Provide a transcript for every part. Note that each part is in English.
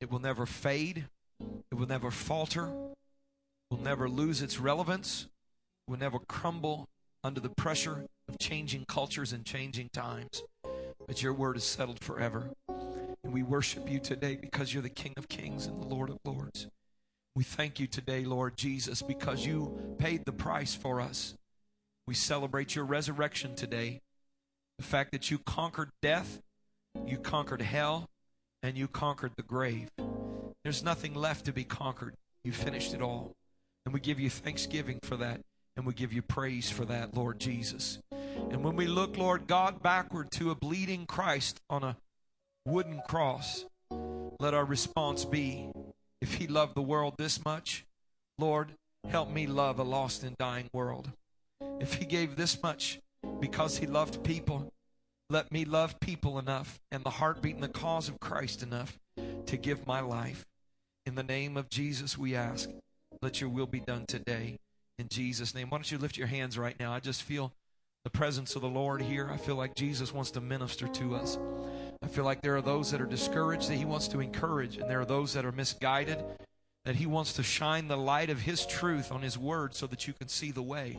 It will never fade. It will never falter. It will never lose its relevance. It will never crumble under the pressure of changing cultures and changing times. But your word is settled forever. And we worship you today because you're the King of Kings and the Lord of Lords. We thank you today, Lord Jesus, because you paid the price for us. We celebrate your resurrection today. The fact that you conquered death, you conquered hell, and you conquered the grave. There's nothing left to be conquered. You finished it all. And we give you thanksgiving for that. And we give you praise for that, Lord Jesus. And when we look, Lord God, backward to a bleeding Christ on a wooden cross, let our response be if he loved the world this much, Lord, help me love a lost and dying world. If he gave this much because he loved people, let me love people enough and the heartbeat and the cause of Christ enough to give my life. In the name of Jesus, we ask, let your will be done today. In Jesus' name. Why don't you lift your hands right now? I just feel the presence of the Lord here. I feel like Jesus wants to minister to us. I feel like there are those that are discouraged that He wants to encourage, and there are those that are misguided that He wants to shine the light of His truth on His Word so that you can see the way,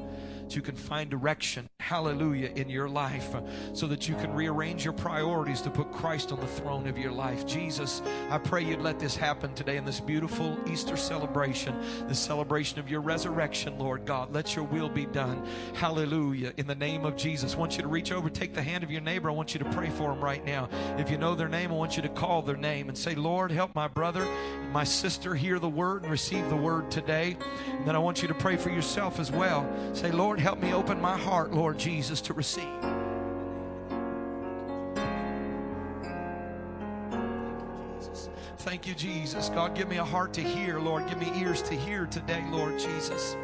so you can find direction, hallelujah, in your life, so that you can rearrange your priorities to put Christ on the throne of your life. Jesus, I pray you'd let this happen today in this beautiful Easter celebration, the celebration of your resurrection, Lord God. Let your will be done, hallelujah, in the name of Jesus. I want you to reach over, take the hand of your neighbor. I want you to pray for them right now. If you know their name, I want you to call their name and say, Lord, help my brother, my sister hear the word and receive the word today. And then I want you to pray for yourself as well. Say, Lord, help me open my heart, Lord Jesus, to receive. Thank you, Jesus. Thank you, Jesus. God, give me a heart to hear, Lord. Give me ears to hear today, Lord Jesus.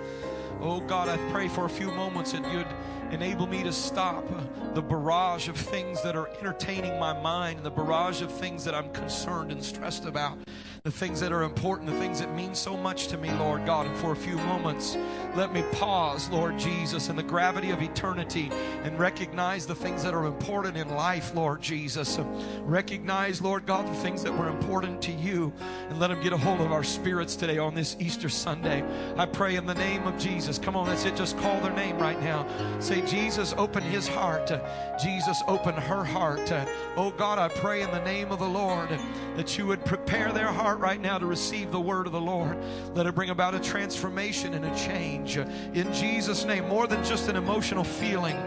Oh, God, I pray for a few moments that you'd enable me to stop the barrage of things that are entertaining my mind, the barrage of things that I'm concerned and stressed about, the things that are important, the things that mean so much to me, Lord God. And for a few moments, let me pause, Lord Jesus, in the gravity of eternity and recognize the things that are important in life, Lord Jesus. Recognize, Lord God, the things that were important to you and let them get a hold of our spirits today on this Easter Sunday. I pray in the name of Jesus. Come on, that's it. Just call their name right now. Say, Jesus, open his heart. Jesus, open her heart. Oh God, I pray in the name of the Lord that you would prepare their heart right now to receive the word of the Lord. Let it bring about a transformation and a change in Jesus' name, more than just an emotional feeling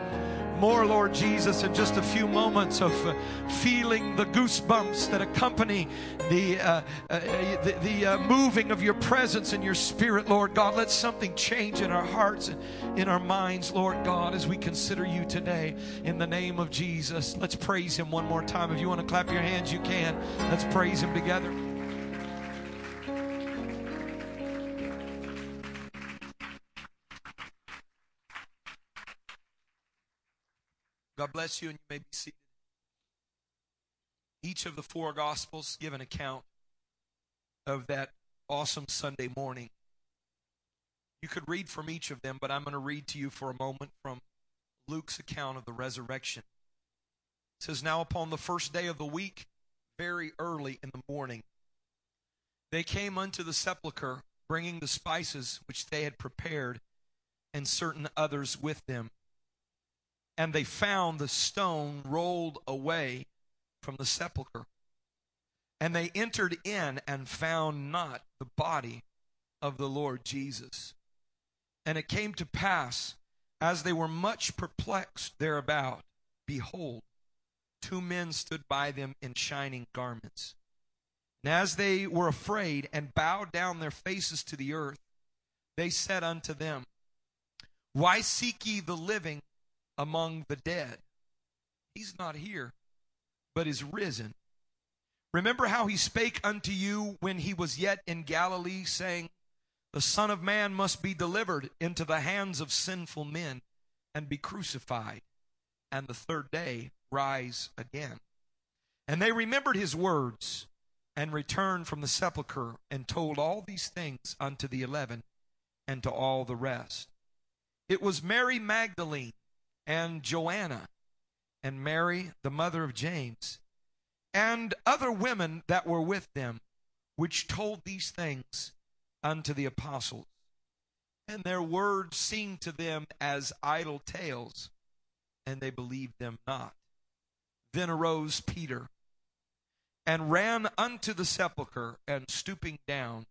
more, Lord Jesus, in just a few moments of uh, feeling the goosebumps that accompany the, uh, uh, the, the uh, moving of your presence and your spirit, Lord God. Let something change in our hearts and in our minds, Lord God, as we consider you today. In the name of Jesus, let's praise him one more time. If you want to clap your hands, you can. Let's praise him together. God bless you, and you may be seated. Each of the four Gospels give an account of that awesome Sunday morning. You could read from each of them, but I'm going to read to you for a moment from Luke's account of the resurrection. It says, Now upon the first day of the week, very early in the morning, they came unto the sepulchre, bringing the spices which they had prepared, and certain others with them and they found the stone rolled away from the sepulchre. And they entered in and found not the body of the Lord Jesus. And it came to pass, as they were much perplexed thereabout, behold, two men stood by them in shining garments. And as they were afraid and bowed down their faces to the earth, they said unto them, Why seek ye the living among the dead. He's not here, but is risen. Remember how he spake unto you when he was yet in Galilee, saying, The Son of Man must be delivered into the hands of sinful men and be crucified, and the third day rise again. And they remembered his words and returned from the sepulchre and told all these things unto the eleven and to all the rest. It was Mary Magdalene and Joanna and Mary, the mother of James, and other women that were with them, which told these things unto the apostles. And their words seemed to them as idle tales, and they believed them not. Then arose Peter and ran unto the sepulchre, and stooping down,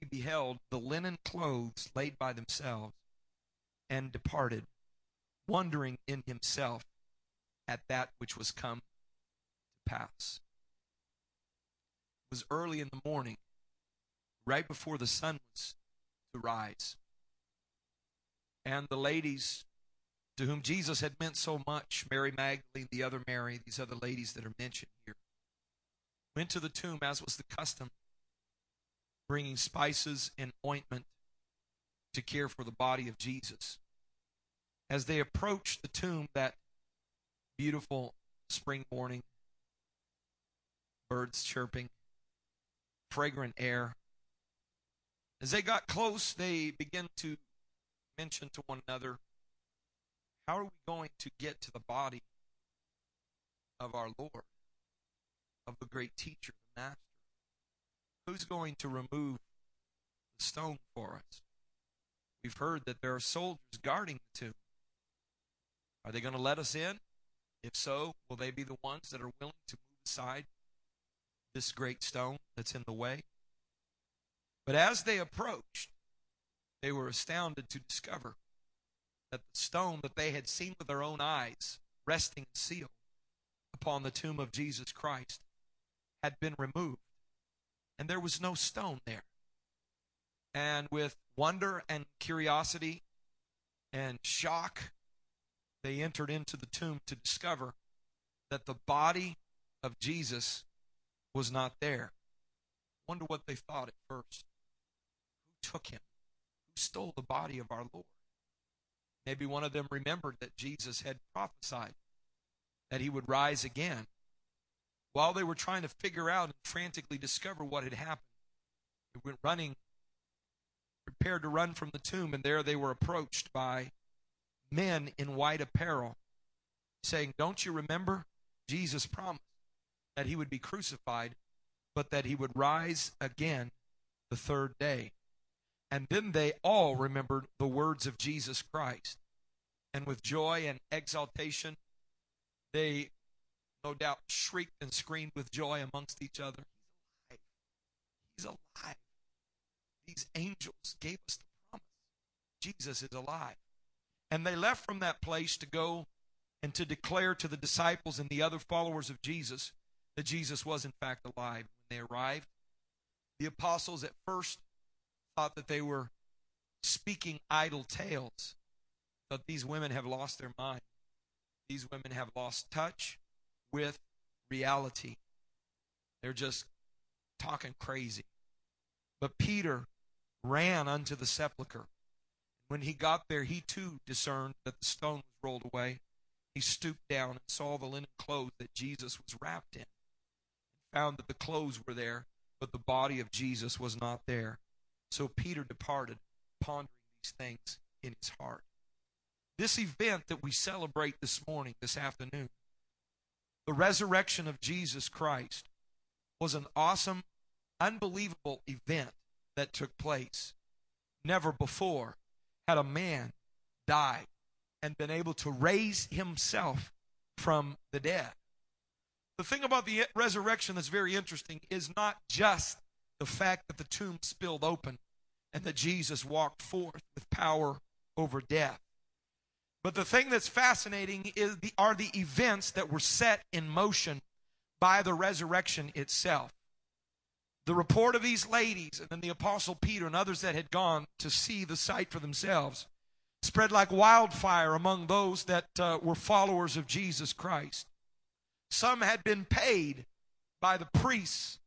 he beheld the linen clothes laid by themselves, and departed, wondering in himself at that which was come to pass. It was early in the morning, right before the sun was to rise. And the ladies to whom Jesus had meant so much, Mary Magdalene, the other Mary, these other ladies that are mentioned here, went to the tomb as was the custom, bringing spices and ointment to care for the body of Jesus. As they approached the tomb that beautiful spring morning, birds chirping, fragrant air, as they got close, they began to mention to one another, How are we going to get to the body of our Lord? of the great teacher, the master? Who's going to remove the stone for us? We've heard that there are soldiers guarding the tomb. Are they going to let us in? If so, will they be the ones that are willing to move aside this great stone that's in the way? But as they approached, they were astounded to discover that the stone that they had seen with their own eyes resting sealed upon the tomb of Jesus Christ had been removed, and there was no stone there. And with wonder and curiosity and shock, they entered into the tomb to discover that the body of Jesus was not there. Wonder what they thought at first. Who took him? Who stole the body of our Lord? Maybe one of them remembered that Jesus had prophesied that he would rise again while they were trying to figure out and frantically discover what had happened, they went running, prepared to run from the tomb, and there they were approached by men in white apparel, saying, Don't you remember? Jesus promised that he would be crucified, but that he would rise again the third day. And then they all remembered the words of Jesus Christ. And with joy and exaltation, they no doubt shrieked and screamed with joy amongst each other. He's alive. He's alive. These angels gave us the promise. Jesus is alive. And they left from that place to go and to declare to the disciples and the other followers of Jesus that Jesus was in fact alive. When they arrived, the apostles at first thought that they were speaking idle tales. that these women have lost their mind. These women have lost touch with reality. They're just talking crazy. But Peter ran unto the sepulchre. When he got there, he too discerned that the stone was rolled away. He stooped down and saw the linen clothes that Jesus was wrapped in. He found that the clothes were there, but the body of Jesus was not there. So Peter departed, pondering these things in his heart. This event that we celebrate this morning, this afternoon, the resurrection of Jesus Christ was an awesome, unbelievable event that took place. Never before had a man died and been able to raise himself from the dead. The thing about the resurrection that's very interesting is not just the fact that the tomb spilled open and that Jesus walked forth with power over death. But the thing that's fascinating is the, are the events that were set in motion by the resurrection itself. The report of these ladies, and then the Apostle Peter and others that had gone to see the sight for themselves, spread like wildfire among those that uh, were followers of Jesus Christ. Some had been paid by the priests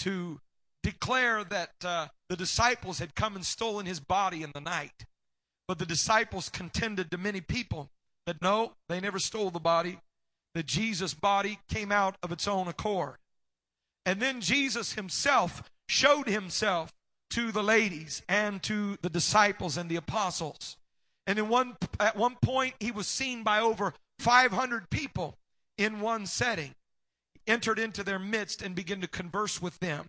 to declare that uh, the disciples had come and stolen his body in the night. But the disciples contended to many people that no, they never stole the body, that Jesus' body came out of its own accord. And then Jesus himself showed himself to the ladies and to the disciples and the apostles. And in one, at one point, he was seen by over 500 people in one setting. He entered into their midst and began to converse with them.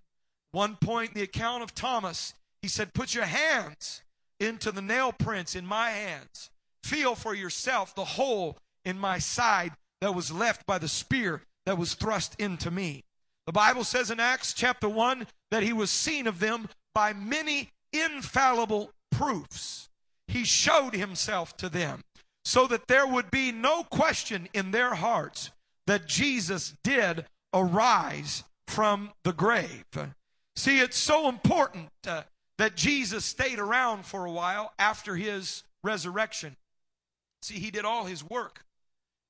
One point in the account of Thomas, he said, Put your hands into the nail prints in my hands. Feel for yourself the hole in my side that was left by the spear that was thrust into me. The Bible says in Acts chapter 1 that he was seen of them by many infallible proofs. He showed himself to them so that there would be no question in their hearts that Jesus did arise from the grave. See, it's so important uh, that Jesus stayed around for a while after his resurrection. See, he did all his work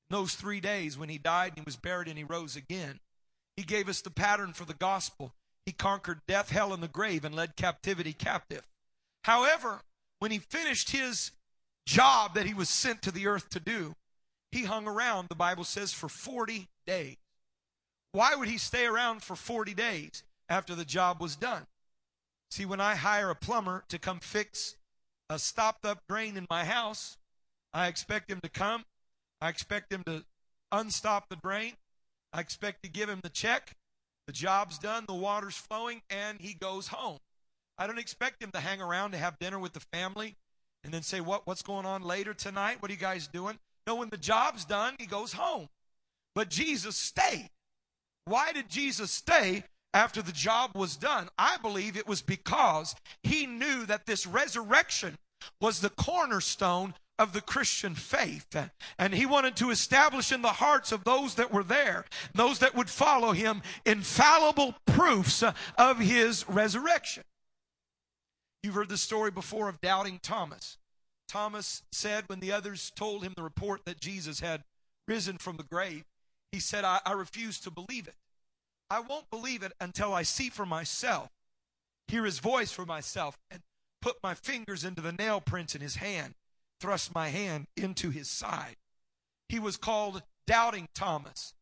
those three days when he died and he was buried and he rose again. He gave us the pattern for the gospel. He conquered death, hell, and the grave and led captivity captive. However, when he finished his job that he was sent to the earth to do, he hung around, the Bible says, for 40 days. Why would he stay around for 40 days after the job was done? See, when I hire a plumber to come fix a stopped up drain in my house, I expect him to come. I expect him to unstop the drain. I expect to give him the check. The job's done, the water's flowing, and he goes home. I don't expect him to hang around to have dinner with the family and then say, what, What's going on later tonight? What are you guys doing? No, when the job's done, he goes home. But Jesus stayed. Why did Jesus stay after the job was done? I believe it was because he knew that this resurrection was the cornerstone of the Christian faith. And he wanted to establish in the hearts of those that were there, those that would follow him, infallible proofs of his resurrection. You've heard the story before of doubting Thomas. Thomas said when the others told him the report that Jesus had risen from the grave, he said, I, I refuse to believe it. I won't believe it until I see for myself, hear his voice for myself, and put my fingers into the nail prints in his hand thrust my hand into his side. He was called Doubting Thomas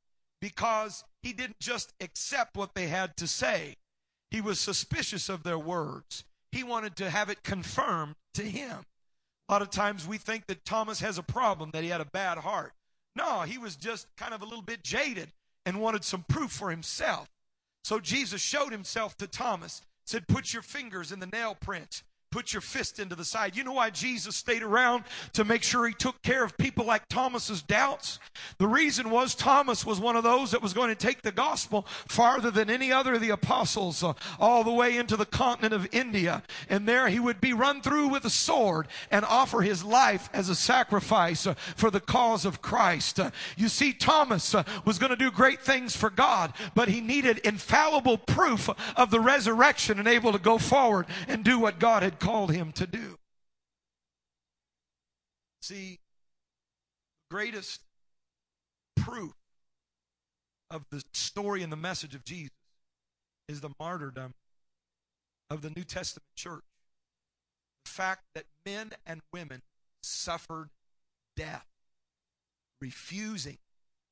because he didn't just accept what they had to say, he was suspicious of their words. He wanted to have it confirmed to him. A lot of times we think that Thomas has a problem, that he had a bad heart. No, he was just kind of a little bit jaded and wanted some proof for himself. So Jesus showed himself to Thomas, said, Put your fingers in the nail prints put your fist into the side. You know why Jesus stayed around to make sure he took care of people like Thomas's doubts? The reason was Thomas was one of those that was going to take the gospel farther than any other of the apostles, uh, all the way into the continent of India. And there he would be run through with a sword and offer his life as a sacrifice uh, for the cause of Christ. Uh, you see, Thomas uh, was going to do great things for God, but he needed infallible proof of the resurrection and able to go forward and do what God had called him to do. See, greatest proof of the story and the message of Jesus is the martyrdom of the New Testament church. The fact that men and women suffered death, refusing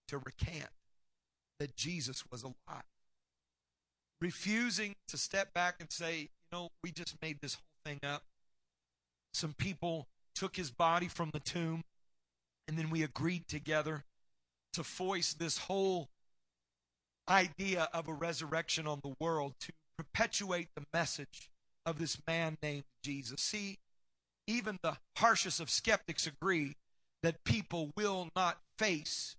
to recant that Jesus was alive, refusing to step back and say, you know, we just made this whole thing up. Some people took his body from the tomb, and then we agreed together to foist this whole idea of a resurrection on the world to perpetuate the message of this man named Jesus. See, even the harshest of skeptics agree that people will not face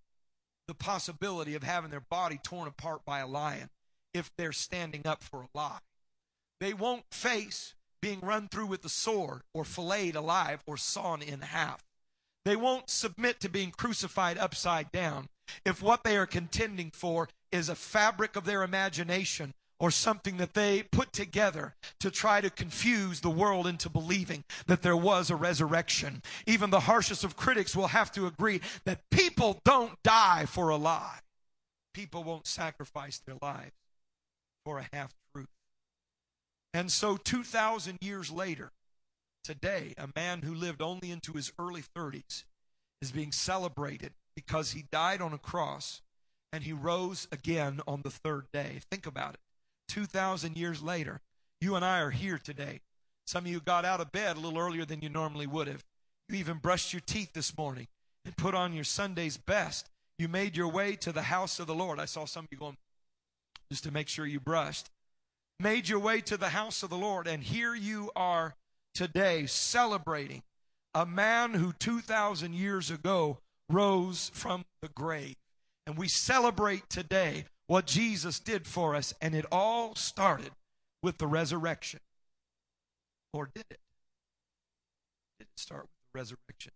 the possibility of having their body torn apart by a lion if they're standing up for a lie. They won't face being run through with a sword or filleted alive or sawn in half. They won't submit to being crucified upside down if what they are contending for is a fabric of their imagination or something that they put together to try to confuse the world into believing that there was a resurrection. Even the harshest of critics will have to agree that people don't die for a lie. People won't sacrifice their lives for a half. And so, 2,000 years later, today, a man who lived only into his early 30s is being celebrated because he died on a cross and he rose again on the third day. Think about it. 2,000 years later, you and I are here today. Some of you got out of bed a little earlier than you normally would have. You even brushed your teeth this morning and put on your Sunday's best. You made your way to the house of the Lord. I saw some of you going just to make sure you brushed made your way to the house of the Lord, and here you are today celebrating a man who 2,000 years ago rose from the grave. And we celebrate today what Jesus did for us, and it all started with the resurrection. Or did it? Did it start with the resurrection?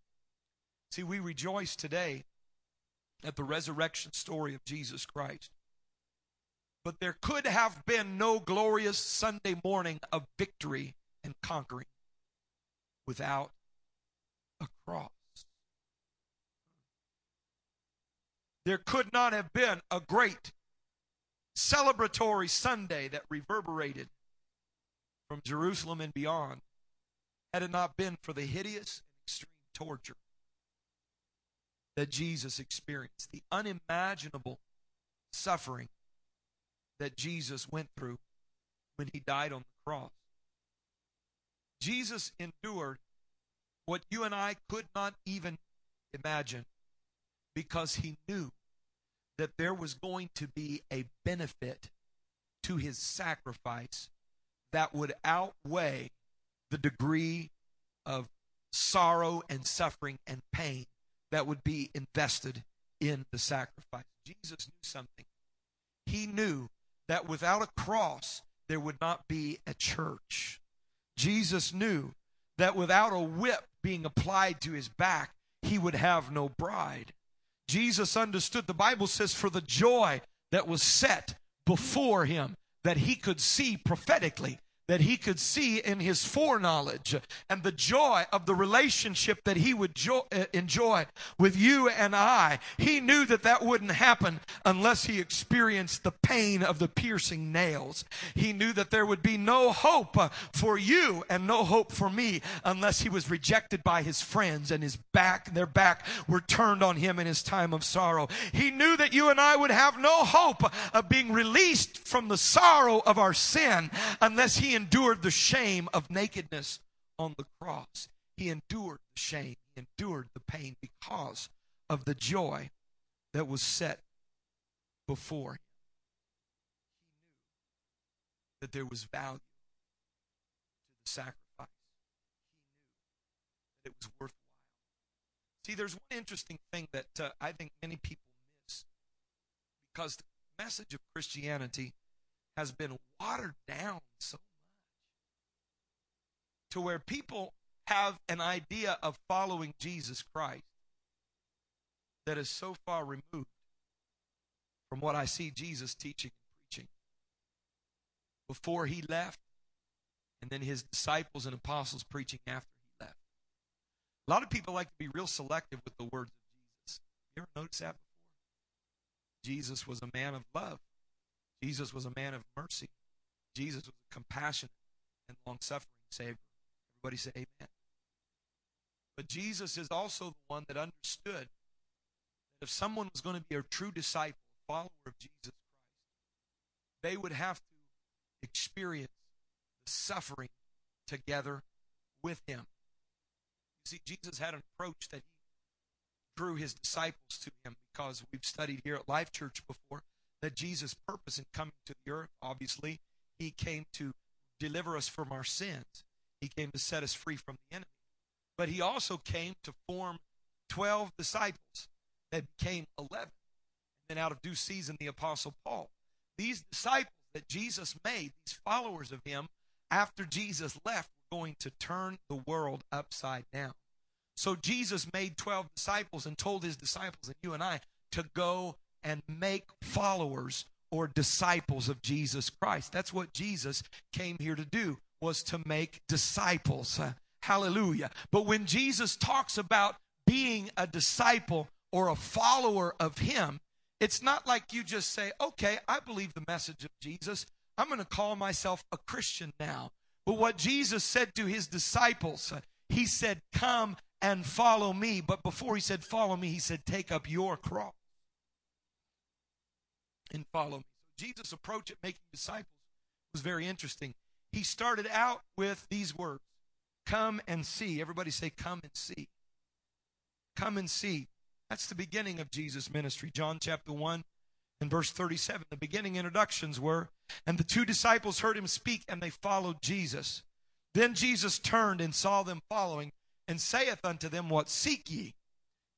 See, we rejoice today at the resurrection story of Jesus Christ. But there could have been no glorious Sunday morning of victory and conquering without a cross. There could not have been a great celebratory Sunday that reverberated from Jerusalem and beyond had it not been for the hideous and extreme torture that Jesus experienced, the unimaginable suffering that Jesus went through when he died on the cross. Jesus endured what you and I could not even imagine because he knew that there was going to be a benefit to his sacrifice that would outweigh the degree of sorrow and suffering and pain that would be invested in the sacrifice. Jesus knew something. He knew that without a cross, there would not be a church. Jesus knew that without a whip being applied to his back, he would have no bride. Jesus understood, the Bible says, for the joy that was set before him, that he could see prophetically that he could see in his foreknowledge and the joy of the relationship that he would jo- uh, enjoy with you and I. He knew that that wouldn't happen unless he experienced the pain of the piercing nails. He knew that there would be no hope uh, for you and no hope for me unless he was rejected by his friends and his back, their back were turned on him in his time of sorrow. He knew that you and I would have no hope of being released from the sorrow of our sin unless he endured the shame of nakedness on the cross. He endured the shame, he endured the pain because of the joy that was set before him. He knew that there was value to the sacrifice. He knew that it was worthwhile. See, there's one interesting thing that uh, I think many people miss because the message of Christianity has been watered down so to where people have an idea of following Jesus Christ that is so far removed from what I see Jesus teaching and preaching. Before he left, and then his disciples and apostles preaching after he left. A lot of people like to be real selective with the words of Jesus. You ever notice that before? Jesus was a man of love. Jesus was a man of mercy. Jesus was a compassionate and long suffering Savior. Everybody say amen. But Jesus is also the one that understood that if someone was going to be a true disciple, follower of Jesus Christ, they would have to experience the suffering together with him. You see, Jesus had an approach that he drew his disciples to him because we've studied here at Life Church before that Jesus' purpose in coming to the earth, obviously, he came to deliver us from our sins. He came to set us free from the enemy. But he also came to form 12 disciples that became 11. And then out of due season, the Apostle Paul. These disciples that Jesus made, these followers of him, after Jesus left, were going to turn the world upside down. So Jesus made 12 disciples and told his disciples and you and I to go and make followers or disciples of Jesus Christ. That's what Jesus came here to do was to make disciples. Uh, hallelujah. But when Jesus talks about being a disciple or a follower of him, it's not like you just say, okay, I believe the message of Jesus. I'm going to call myself a Christian now. But what Jesus said to his disciples, uh, he said, come and follow me. But before he said, follow me, he said, take up your cross and follow me. Jesus' approach at making disciples was very interesting he started out with these words Come and see. Everybody say, Come and see. Come and see. That's the beginning of Jesus' ministry. John chapter 1, and verse 37, the beginning introductions were, And the two disciples heard him speak, and they followed Jesus. Then Jesus turned and saw them following, and saith unto them, What seek ye?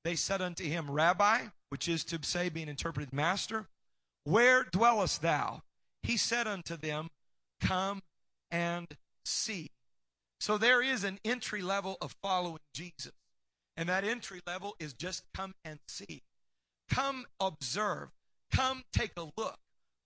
They said unto him, Rabbi, which is to say, being interpreted, Master, where dwellest thou? He said unto them, Come and see. So there is an entry level of following Jesus. And that entry level is just come and see. Come observe. Come take a look.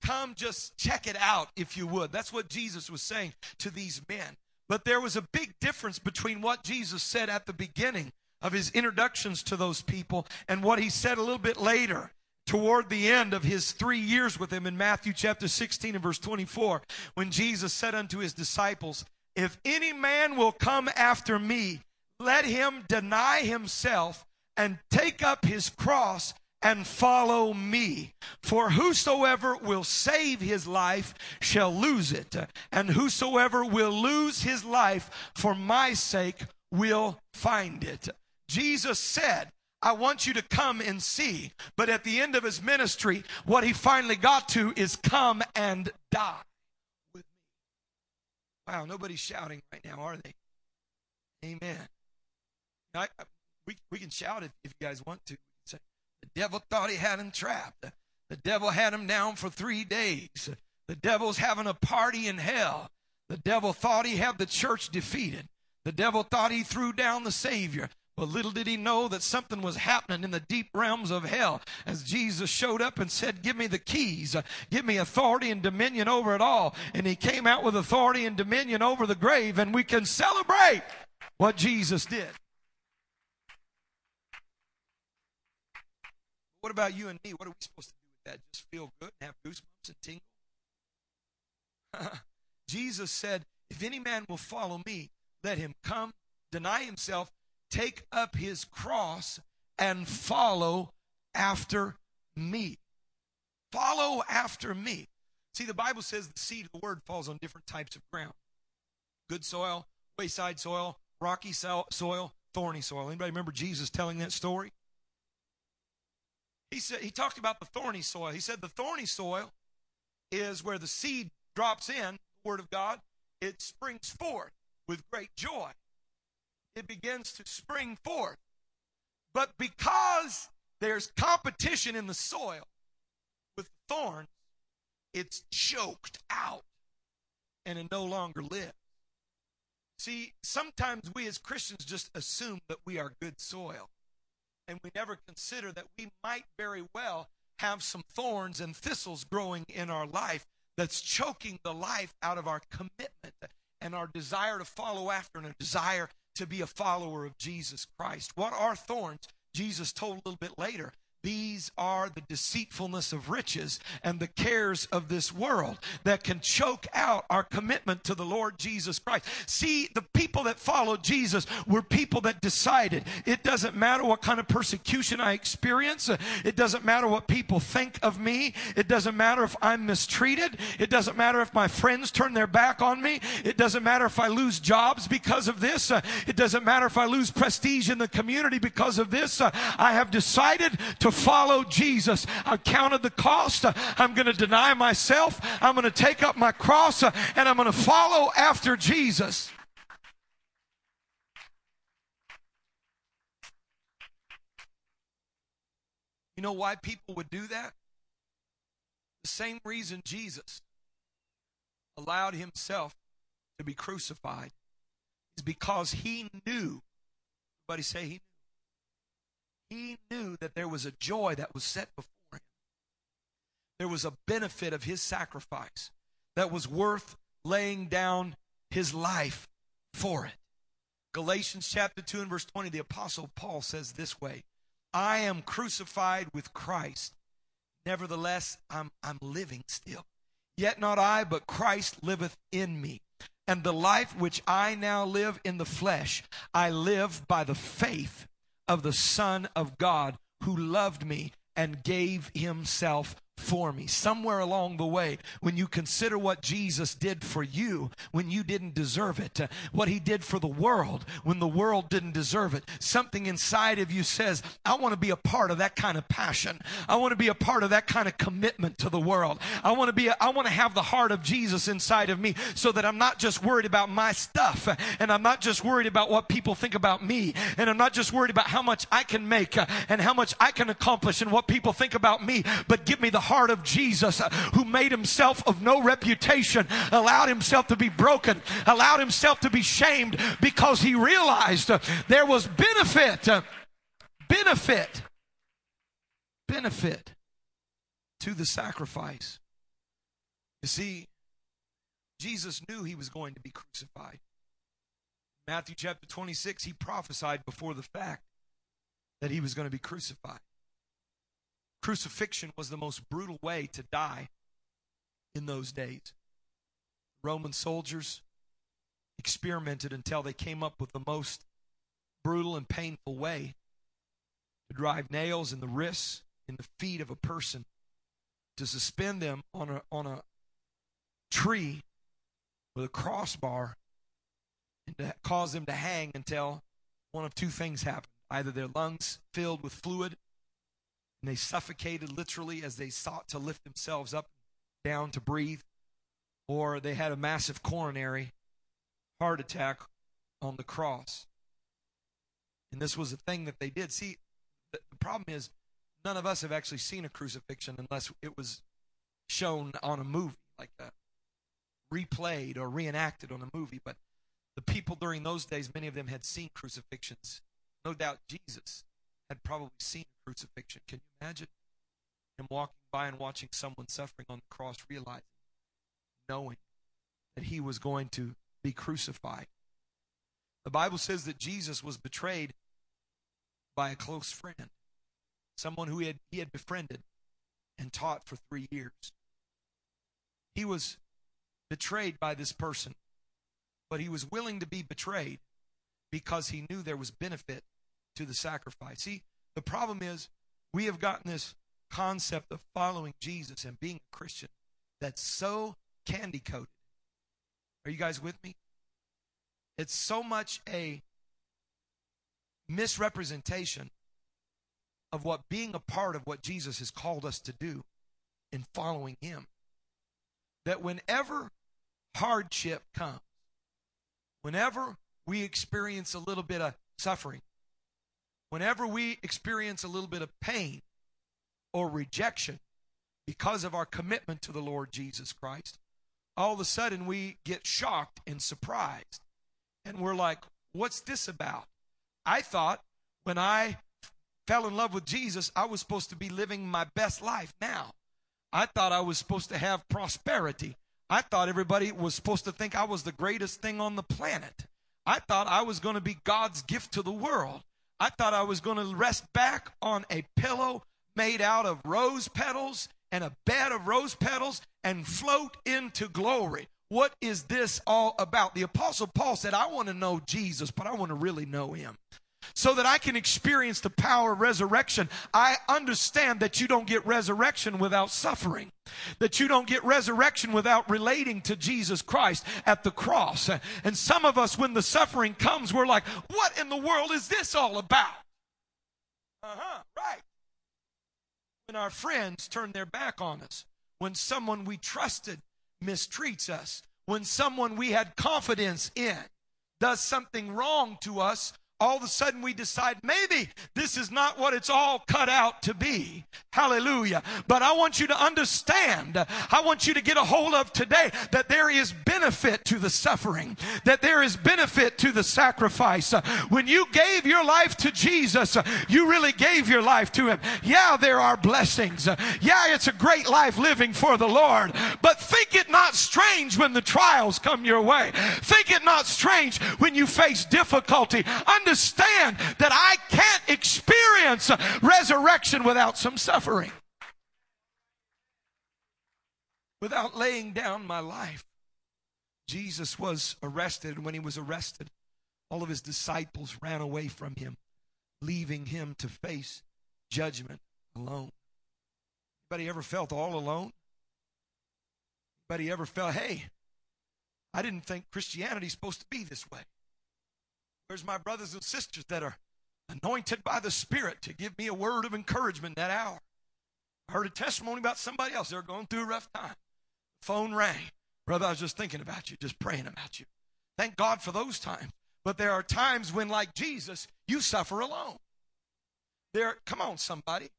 Come just check it out, if you would. That's what Jesus was saying to these men. But there was a big difference between what Jesus said at the beginning of his introductions to those people and what he said a little bit later toward the end of his three years with him in Matthew chapter 16 and verse 24, when Jesus said unto his disciples, If any man will come after me, let him deny himself and take up his cross and follow me. For whosoever will save his life shall lose it, and whosoever will lose his life for my sake will find it. Jesus said, I want you to come and see. But at the end of his ministry, what he finally got to is come and die with me. Wow, nobody's shouting right now, are they? Amen. I, I, we, we can shout it if you guys want to. Say, the devil thought he had him trapped. The devil had him down for three days. The devil's having a party in hell. The devil thought he had the church defeated. The devil thought he threw down the Savior. But little did he know that something was happening in the deep realms of hell as Jesus showed up and said, Give me the keys, give me authority and dominion over it all. And he came out with authority and dominion over the grave, and we can celebrate what Jesus did. What about you and me? What are we supposed to do with that? Just feel good and have goosebumps and tingle? Jesus said, If any man will follow me, let him come, deny himself, take up his cross and follow after me. Follow after me. See, the Bible says the seed of the word falls on different types of ground good soil, wayside soil, rocky soil, thorny soil. Anybody remember Jesus telling that story? He said he talked about the thorny soil. He said the thorny soil is where the seed drops in, the word of God, it springs forth with great joy it begins to spring forth. But because there's competition in the soil with thorns, it's choked out and it no longer lives. See, sometimes we as Christians just assume that we are good soil. And we never consider that we might very well have some thorns and thistles growing in our life that's choking the life out of our commitment and our desire to follow after and a desire to be a follower of Jesus Christ. What are thorns? Jesus told a little bit later. These are the deceitfulness of riches and the cares of this world that can choke out our commitment to the Lord Jesus Christ. See, the people that followed Jesus were people that decided. It doesn't matter what kind of persecution I experience, it doesn't matter what people think of me, it doesn't matter if I'm mistreated, it doesn't matter if my friends turn their back on me, it doesn't matter if I lose jobs because of this, it doesn't matter if I lose prestige in the community because of this. I have decided to follow Jesus. I've counted the cost. I'm going to deny myself. I'm going to take up my cross uh, and I'm going to follow after Jesus. You know why people would do that? The same reason Jesus allowed himself to be crucified is because he knew. Everybody say he he knew that there was a joy that was set before him. There was a benefit of his sacrifice that was worth laying down his life for it. Galatians chapter 2 and verse 20, the apostle Paul says this way I am crucified with Christ. Nevertheless, I'm, I'm living still. Yet not I, but Christ liveth in me. And the life which I now live in the flesh, I live by the faith of the Son of God who loved me and gave himself for me. Somewhere along the way, when you consider what Jesus did for you when you didn't deserve it, uh, what he did for the world when the world didn't deserve it, something inside of you says, I want to be a part of that kind of passion. I want to be a part of that kind of commitment to the world. I want to be, a, I want to have the heart of Jesus inside of me so that I'm not just worried about my stuff uh, and I'm not just worried about what people think about me and I'm not just worried about how much I can make uh, and how much I can accomplish and what people think about me, but give me the heart of Jesus uh, who made himself of no reputation, allowed himself to be broken, allowed himself to be shamed because he realized uh, there was benefit, uh, benefit, benefit to the sacrifice. You see, Jesus knew he was going to be crucified. Matthew chapter 26, he prophesied before the fact that he was going to be crucified. Crucifixion was the most brutal way to die in those days. Roman soldiers experimented until they came up with the most brutal and painful way to drive nails in the wrists, in the feet of a person, to suspend them on a, on a tree with a crossbar, and to cause them to hang until one of two things happened. Either their lungs filled with fluid and they suffocated literally as they sought to lift themselves up down to breathe, or they had a massive coronary heart attack on the cross. And this was a thing that they did. See, the, problem is none of us have actually seen a crucifixion unless it was shown on a movie like that, replayed or reenacted on a movie. But the people during those days, many of them had seen crucifixions. No doubt Jesus had probably seen crucifixion. Can you imagine him walking by and watching someone suffering on the cross, realizing, knowing that he was going to be crucified? The Bible says that Jesus was betrayed by a close friend, someone who he had, he had befriended and taught for three years. He was betrayed by this person, but he was willing to be betrayed because he knew there was benefit to the sacrifice. See, the problem is we have gotten this concept of following Jesus and being a Christian that's so candy coated. Are you guys with me? It's so much a misrepresentation of what being a part of what Jesus has called us to do in following Him. That whenever hardship comes, whenever we experience a little bit of suffering, whenever we experience a little bit of pain or rejection because of our commitment to the Lord Jesus Christ, all of a sudden we get shocked and surprised. And we're like, what's this about? I thought when I fell in love with Jesus, I was supposed to be living my best life now. I thought I was supposed to have prosperity. I thought everybody was supposed to think I was the greatest thing on the planet. I thought I was going to be God's gift to the world. I thought I was going to rest back on a pillow made out of rose petals and a bed of rose petals and float into glory. What is this all about? The Apostle Paul said, I want to know Jesus, but I want to really know him so that I can experience the power of resurrection. I understand that you don't get resurrection without suffering, that you don't get resurrection without relating to Jesus Christ at the cross. And some of us, when the suffering comes, we're like, what in the world is this all about? Uh huh, right. When our friends turn their back on us, when someone we trusted mistreats us, when someone we had confidence in does something wrong to us, all of a sudden we decide maybe this is not what it's all cut out to be. Hallelujah. But I want you to understand, I want you to get a hold of today that there is benefit to the suffering, that there is benefit to the sacrifice. When you gave your life to Jesus, you really gave your life to Him. Yeah, there are blessings. Yeah, it's a great life living for the Lord. But think it not strange when the trials come your way. Think it not strange when you face difficulty. Understand that I can't experience resurrection without some suffering, without laying down my life. Jesus was arrested. And when he was arrested, all of his disciples ran away from him, leaving him to face judgment alone. Anybody ever felt all alone? Anybody ever felt, hey, I didn't think Christianity's supposed to be this way? Where's my brothers and sisters that are anointed by the Spirit to give me a word of encouragement that hour? I heard a testimony about somebody else. They're going through a rough time. Phone rang. Brother, I was just thinking about you, just praying about you. Thank God for those times. But there are times when, like Jesus, you suffer alone. There, come on, somebody.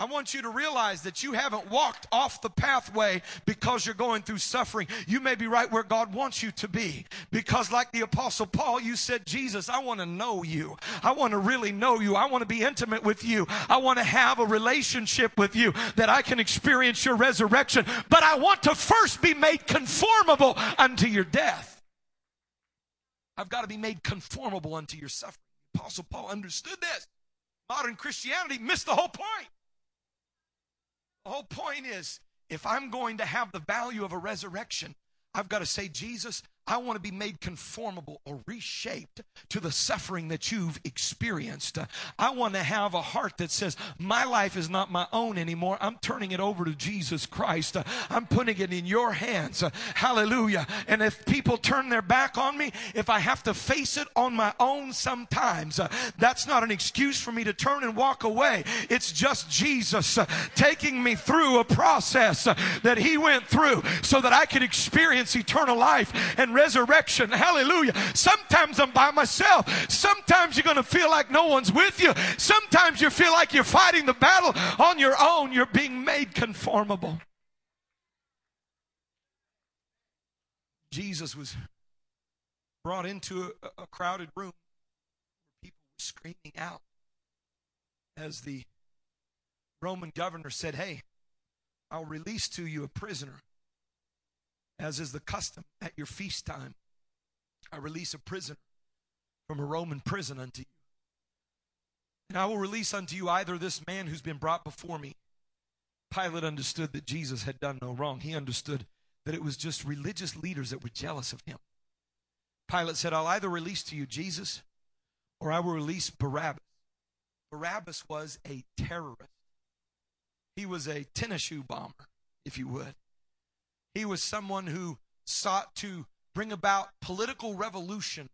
I want you to realize that you haven't walked off the pathway because you're going through suffering. You may be right where God wants you to be. Because, like the Apostle Paul, you said, Jesus, I want to know you. I want to really know you. I want to be intimate with you. I want to have a relationship with you that I can experience your resurrection. But I want to first be made conformable unto your death. I've got to be made conformable unto your suffering. Apostle Paul understood this. Modern Christianity missed the whole point. Whole point is if I'm going to have the value of a resurrection, I've got to say, Jesus, I want to be made conformable or reshaped to the suffering that you've experienced. I want to have a heart that says, My life is not my own anymore. I'm turning it over to Jesus Christ. I'm putting it in your hands. Hallelujah. And if people turn their back on me, if I have to face it on my own sometimes, that's not an excuse for me to turn and walk away. It's just Jesus taking me through a process that He went through so that I could experience eternal life and resurrection. Hallelujah. Sometimes I'm by myself. Sometimes you're going to feel like no one's with you. Sometimes you feel like you're fighting the battle on your own. You're being made conformable. Jesus was brought into a, a crowded room where people were screaming out as the Roman governor said, Hey, I'll release to you a prisoner as is the custom at your feast time, I release a prisoner from a Roman prison unto you. And I will release unto you either this man who's been brought before me. Pilate understood that Jesus had done no wrong. He understood that it was just religious leaders that were jealous of him. Pilate said, I'll either release to you Jesus or I will release Barabbas. Barabbas was a terrorist. He was a tennis shoe bomber, if you would. He was someone who sought to bring about political revolution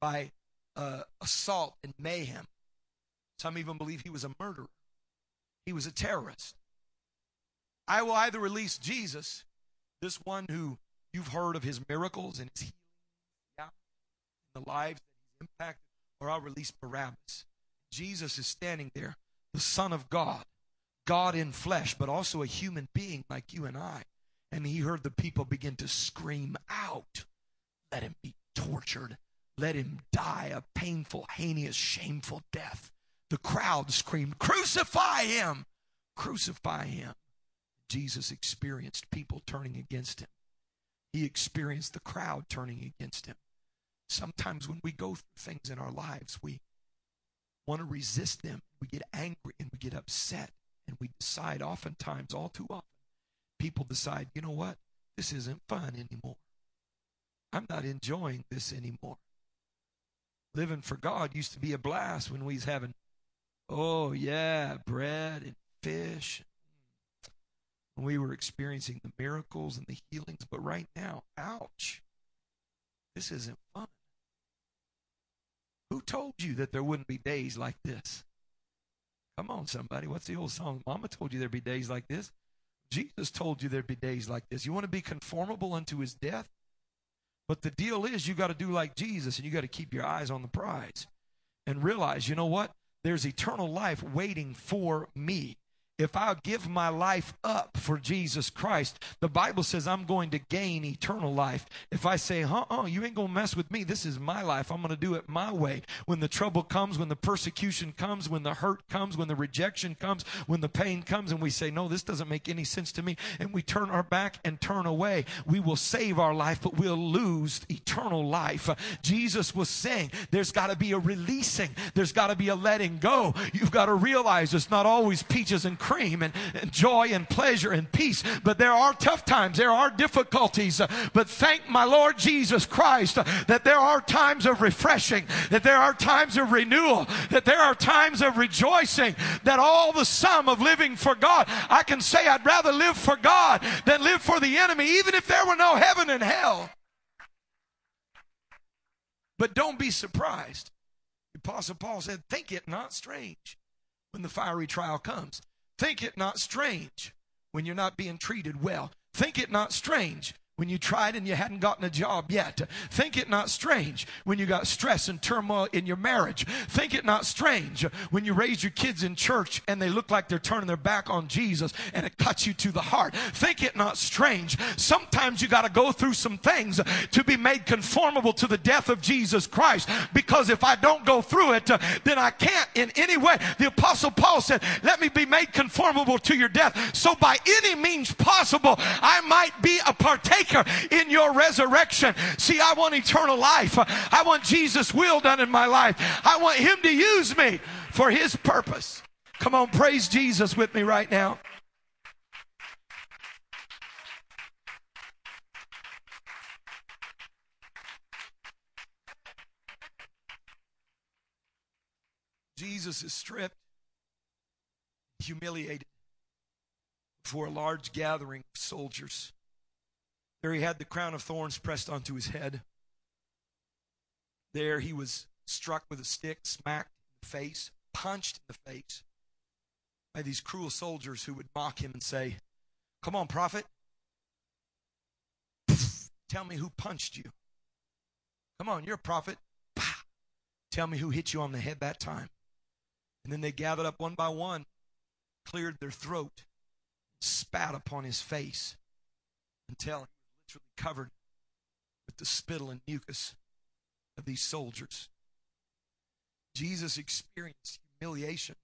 by uh, assault and mayhem. Some even believe he was a murderer. He was a terrorist. I will either release Jesus, this one who you've heard of his miracles and his healing, yeah, the lives that he's impacted, or I'll release Barabbas. Jesus is standing there, the Son of God, God in flesh, but also a human being like you and I. And he heard the people begin to scream out, Let him be tortured. Let him die a painful, heinous, shameful death. The crowd screamed, Crucify him! Crucify him. Jesus experienced people turning against him. He experienced the crowd turning against him. Sometimes when we go through things in our lives, we want to resist them. We get angry and we get upset. And we decide, oftentimes, all too often, people decide, you know what? This isn't fun anymore. I'm not enjoying this anymore. Living for God used to be a blast when we was having, oh yeah, bread and fish. When we were experiencing the miracles and the healings. But right now, ouch, this isn't fun. Who told you that there wouldn't be days like this? Come on, somebody. What's the old song? Mama told you there'd be days like this. Jesus told you there'd be days like this. You want to be conformable unto his death? But the deal is, you got to do like Jesus and you got to keep your eyes on the prize and realize, you know what? There's eternal life waiting for me if I give my life up for Jesus Christ, the Bible says I'm going to gain eternal life. If I say, uh uh, you ain't going to mess with me. This is my life. I'm going to do it my way. When the trouble comes, when the persecution comes, when the hurt comes, when the rejection comes, when the pain comes, and we say, no, this doesn't make any sense to me, and we turn our back and turn away, we will save our life, but we'll lose eternal life. Jesus was saying, there's got to be a releasing, there's got to be a letting go. You've got to realize it's not always peaches and cream and, joy and pleasure and peace. But there are tough times. There are difficulties. But thank my Lord Jesus Christ that there are times of refreshing, that there are times of renewal, that there are times of rejoicing, that all the sum of living for God, I can say I'd rather live for God than live for the enemy, even if there were no heaven and hell. But don't be surprised. Apostle Paul said, Think it not strange when the fiery trial comes. Think it not strange when you're not being treated well. Think it not strange when you tried and you hadn't gotten a job yet. Think it not strange when you got stress and turmoil in your marriage. Think it not strange when you raise your kids in church and they look like they're turning their back on Jesus and it cuts you to the heart. Think it not strange. Sometimes you got to go through some things to be made conformable to the death of Jesus Christ because if I don't go through it, then I can't in any way. The apostle Paul said, let me be made conformable to your death. So by any means possible, I might be a partaker in your resurrection. See, I want eternal life. I want Jesus' will done in my life. I want Him to use me for His purpose. Come on, praise Jesus with me right now. Jesus is stripped, humiliated before a large gathering of soldiers. There he had the crown of thorns pressed onto his head. There he was struck with a stick, smacked in the face, punched in the face by these cruel soldiers who would mock him and say, Come on, prophet. Tell me who punched you. Come on, you're a prophet. Tell me who hit you on the head that time. And then they gathered up one by one, cleared their throat, spat upon his face until literally covered with the spittle and mucus of these soldiers. Jesus experienced humiliation.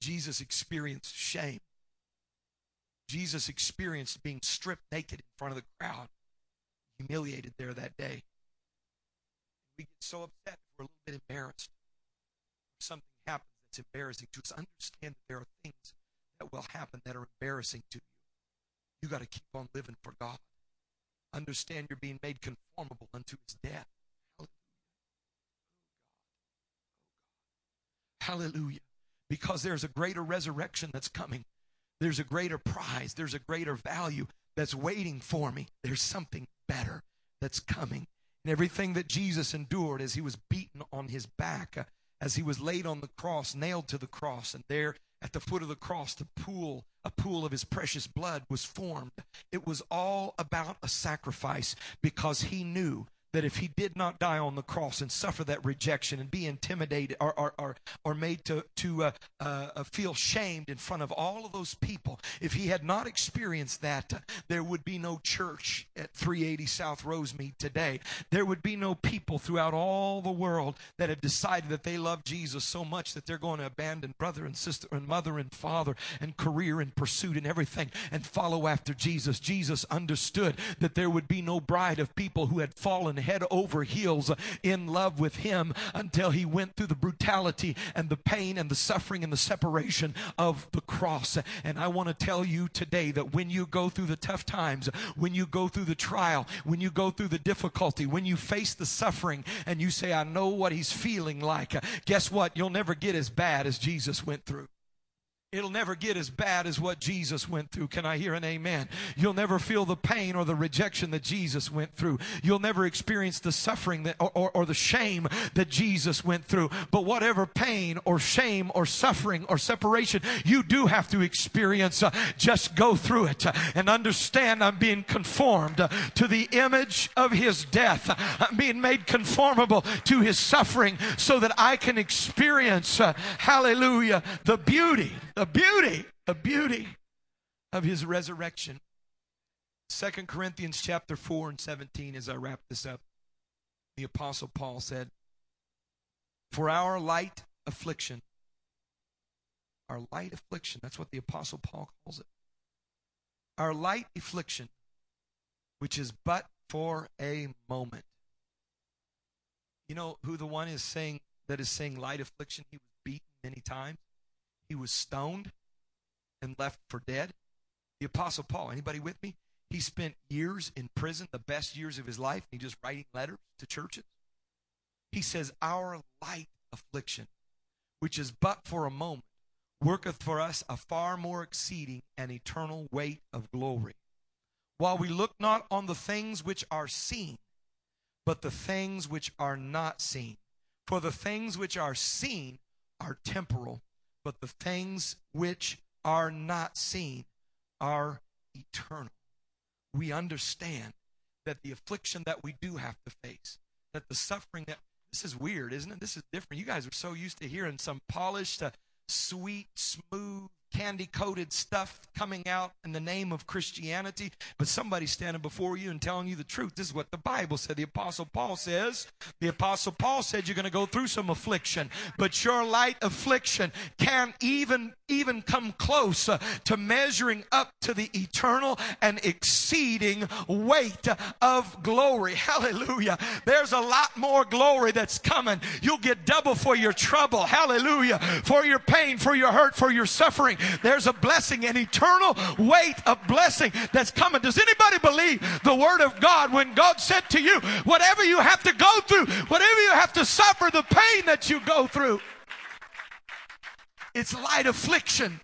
Jesus experienced shame. Jesus experienced being stripped naked in front of the crowd, humiliated there that day. We get so upset, if we're a little bit embarrassed. If something happens that's embarrassing to us, understand that there are things that will happen that are embarrassing to you. You got to keep on living for God. Understand you're being made conformable unto his death. Hallelujah. Hallelujah. Because there's a greater resurrection that's coming. There's a greater prize. There's a greater value that's waiting for me. There's something better that's coming. And everything that Jesus endured as he was beaten on his back, uh, as he was laid on the cross, nailed to the cross, and there at the foot of the cross, the pool, a pool of his precious blood was formed. It was all about a sacrifice because he knew that if he did not die on the cross and suffer that rejection and be intimidated or, or, or, or made to, to uh, uh, uh feel shamed in front of all of those people, if he had not experienced that, uh, there would be no church at 380 South Rosemead today. There would be no people throughout all the world that have decided that they love Jesus so much that they're going to abandon brother and sister and mother and father and career and pursuit and everything and follow after Jesus. Jesus understood that there would be no bride of people who had fallen head over heels in love with him until he went through the brutality and the pain and the suffering and the separation of the cross. And I want to tell you today that when you go through the tough times, when you go through the trial, when you go through the difficulty, when you face the suffering and you say, I know what he's feeling like, guess what? You'll never get as bad as Jesus went through. It'll never get as bad as what Jesus went through. Can I hear an amen? You'll never feel the pain or the rejection that Jesus went through. You'll never experience the suffering that, or, or, or the shame that Jesus went through. But whatever pain or shame or suffering or separation you do have to experience, uh, just go through it uh, and understand I'm being conformed uh, to the image of his death. I'm being made conformable to his suffering so that I can experience, uh, hallelujah, the beauty the beauty, the beauty of his resurrection. Second Corinthians chapter 4 and 17, as I wrap this up, the Apostle Paul said, For our light affliction, our light affliction, that's what the Apostle Paul calls it. Our light affliction, which is but for a moment. You know who the one is saying that is saying light affliction? He was beaten many times. He was stoned. and left for dead? The Apostle Paul. Anybody with me? He spent years in prison, the best years of his life, and he just writing letters to churches. He says, Our light affliction, which is but for a moment, worketh for us a far more exceeding and eternal weight of glory. While we look not on the things which are seen, but the things which are not seen. For the things which are seen are temporal, but the things which are not seen are eternal. We understand that the affliction that we do have to face, that the suffering that this is weird, isn't it? This is different. You guys are so used to hearing some polished, uh, sweet, smooth, candy coated stuff coming out in the name of Christianity, but somebody standing before you and telling you the truth. This is what the Bible said. The Apostle Paul says, the Apostle Paul said you're going to go through some affliction, but your light affliction can't even even come close uh, to measuring up to the eternal and exceeding weight of glory. Hallelujah. There's a lot more glory that's coming. You'll get double for your trouble. Hallelujah. For your pain, for your hurt, for your suffering. There's a blessing, an eternal weight of blessing that's coming. Does anybody believe the word of God when God said to you, whatever you have to go through, whatever you have to suffer, the pain that you go through, it's light affliction